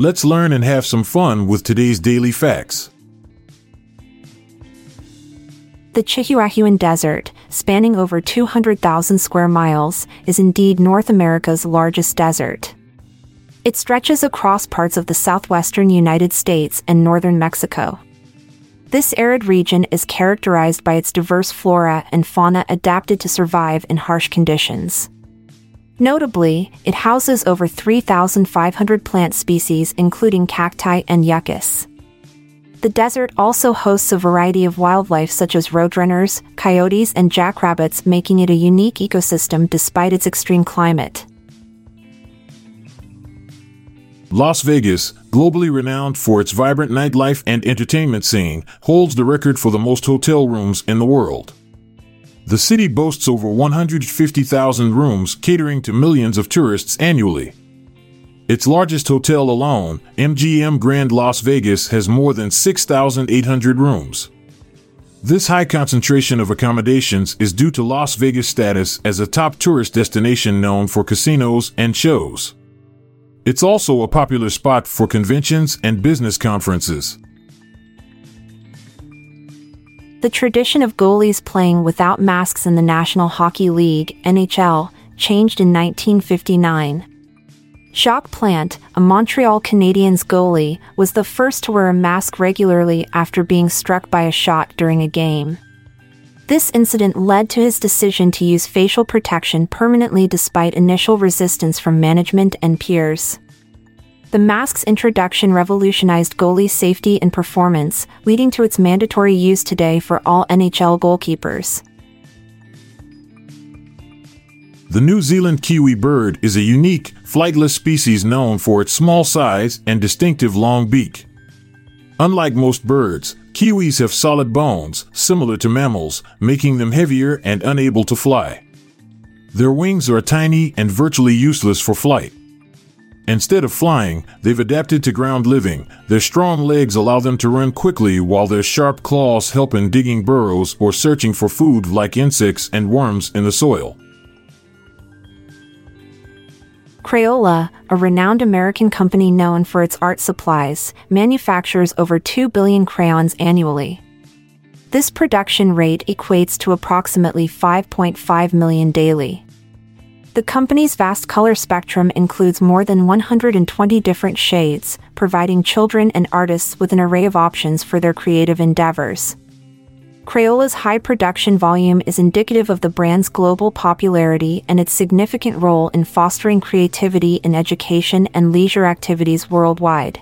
Let's learn and have some fun with today's daily facts. The Chihuahuan Desert, spanning over 200,000 square miles, is indeed North America's largest desert. It stretches across parts of the southwestern United States and northern Mexico. This arid region is characterized by its diverse flora and fauna adapted to survive in harsh conditions. Notably, it houses over 3,500 plant species including cacti and yuccas. The desert also hosts a variety of wildlife such as roadrunners, coyotes, and jackrabbits, making it a unique ecosystem despite its extreme climate. Las Vegas, globally renowned for its vibrant nightlife and entertainment scene, holds the record for the most hotel rooms in the world. The city boasts over 150,000 rooms catering to millions of tourists annually. Its largest hotel alone, MGM Grand Las Vegas, has more than 6,800 rooms. This high concentration of accommodations is due to Las Vegas' status as a top tourist destination known for casinos and shows. It's also a popular spot for conventions and business conferences. The tradition of goalies playing without masks in the National Hockey League, NHL, changed in 1959. Jacques Plante, a Montreal Canadiens goalie, was the first to wear a mask regularly after being struck by a shot during a game. This incident led to his decision to use facial protection permanently despite initial resistance from management and peers. The mask's introduction revolutionized goalie safety and performance, leading to its mandatory use today for all NHL goalkeepers. The New Zealand kiwi bird is a unique, flightless species known for its small size and distinctive long beak. Unlike most birds, kiwis have solid bones, similar to mammals, making them heavier and unable to fly. Their wings are tiny and virtually useless for flight. Instead of flying, they've adapted to ground living. Their strong legs allow them to run quickly while their sharp claws help in digging burrows or searching for food like insects and worms in the soil. Crayola, a renowned American company known for its art supplies, manufactures over 2 billion crayons annually. This production rate equates to approximately 5.5 million daily. The company's vast color spectrum includes more than 120 different shades, providing children and artists with an array of options for their creative endeavors. Crayola's high production volume is indicative of the brand's global popularity and its significant role in fostering creativity in education and leisure activities worldwide.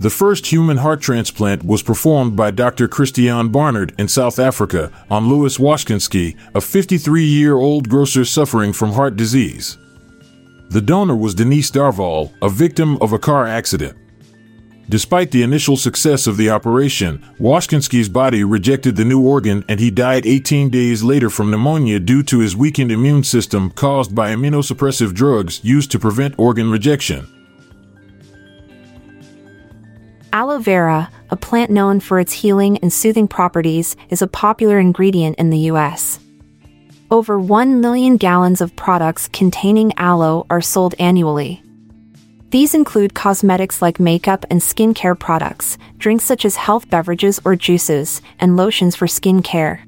The first human heart transplant was performed by Dr. Christiaan Barnard in South Africa on Louis Washkansky, a 53 year old grocer suffering from heart disease. The donor was Denise Darvall, a victim of a car accident. Despite the initial success of the operation, Washkansky's body rejected the new organ and he died 18 days later from pneumonia due to his weakened immune system caused by immunosuppressive drugs used to prevent organ rejection. Aloe vera, a plant known for its healing and soothing properties, is a popular ingredient in the US. Over 1 million gallons of products containing aloe are sold annually. These include cosmetics like makeup and skincare products, drinks such as health beverages or juices, and lotions for skin care.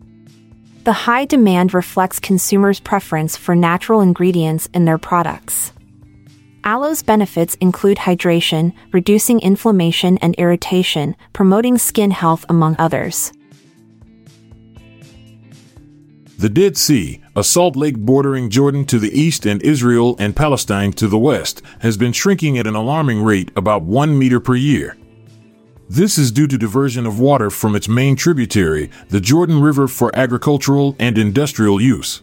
The high demand reflects consumers' preference for natural ingredients in their products. Aloe's benefits include hydration, reducing inflammation and irritation, promoting skin health, among others. The Dead Sea, a salt lake bordering Jordan to the east and Israel and Palestine to the west, has been shrinking at an alarming rate about 1 meter per year. This is due to diversion of water from its main tributary, the Jordan River, for agricultural and industrial use.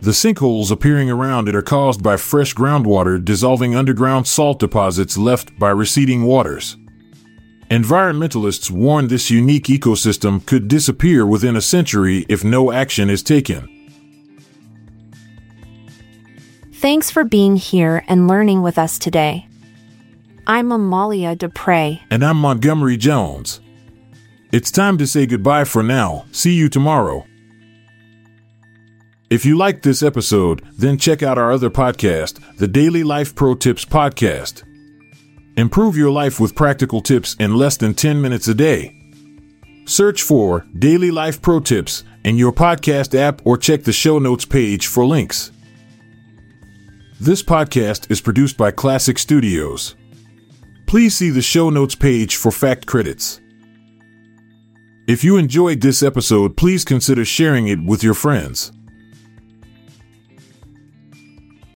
The sinkholes appearing around it are caused by fresh groundwater dissolving underground salt deposits left by receding waters. Environmentalists warn this unique ecosystem could disappear within a century if no action is taken. Thanks for being here and learning with us today. I'm Amalia Dupre. And I'm Montgomery Jones. It's time to say goodbye for now. See you tomorrow. If you liked this episode, then check out our other podcast, the Daily Life Pro Tips Podcast. Improve your life with practical tips in less than 10 minutes a day. Search for Daily Life Pro Tips in your podcast app or check the show notes page for links. This podcast is produced by Klassic Studios. Please see the show notes page for fact credits. If you enjoyed this episode, please consider sharing it with your friends.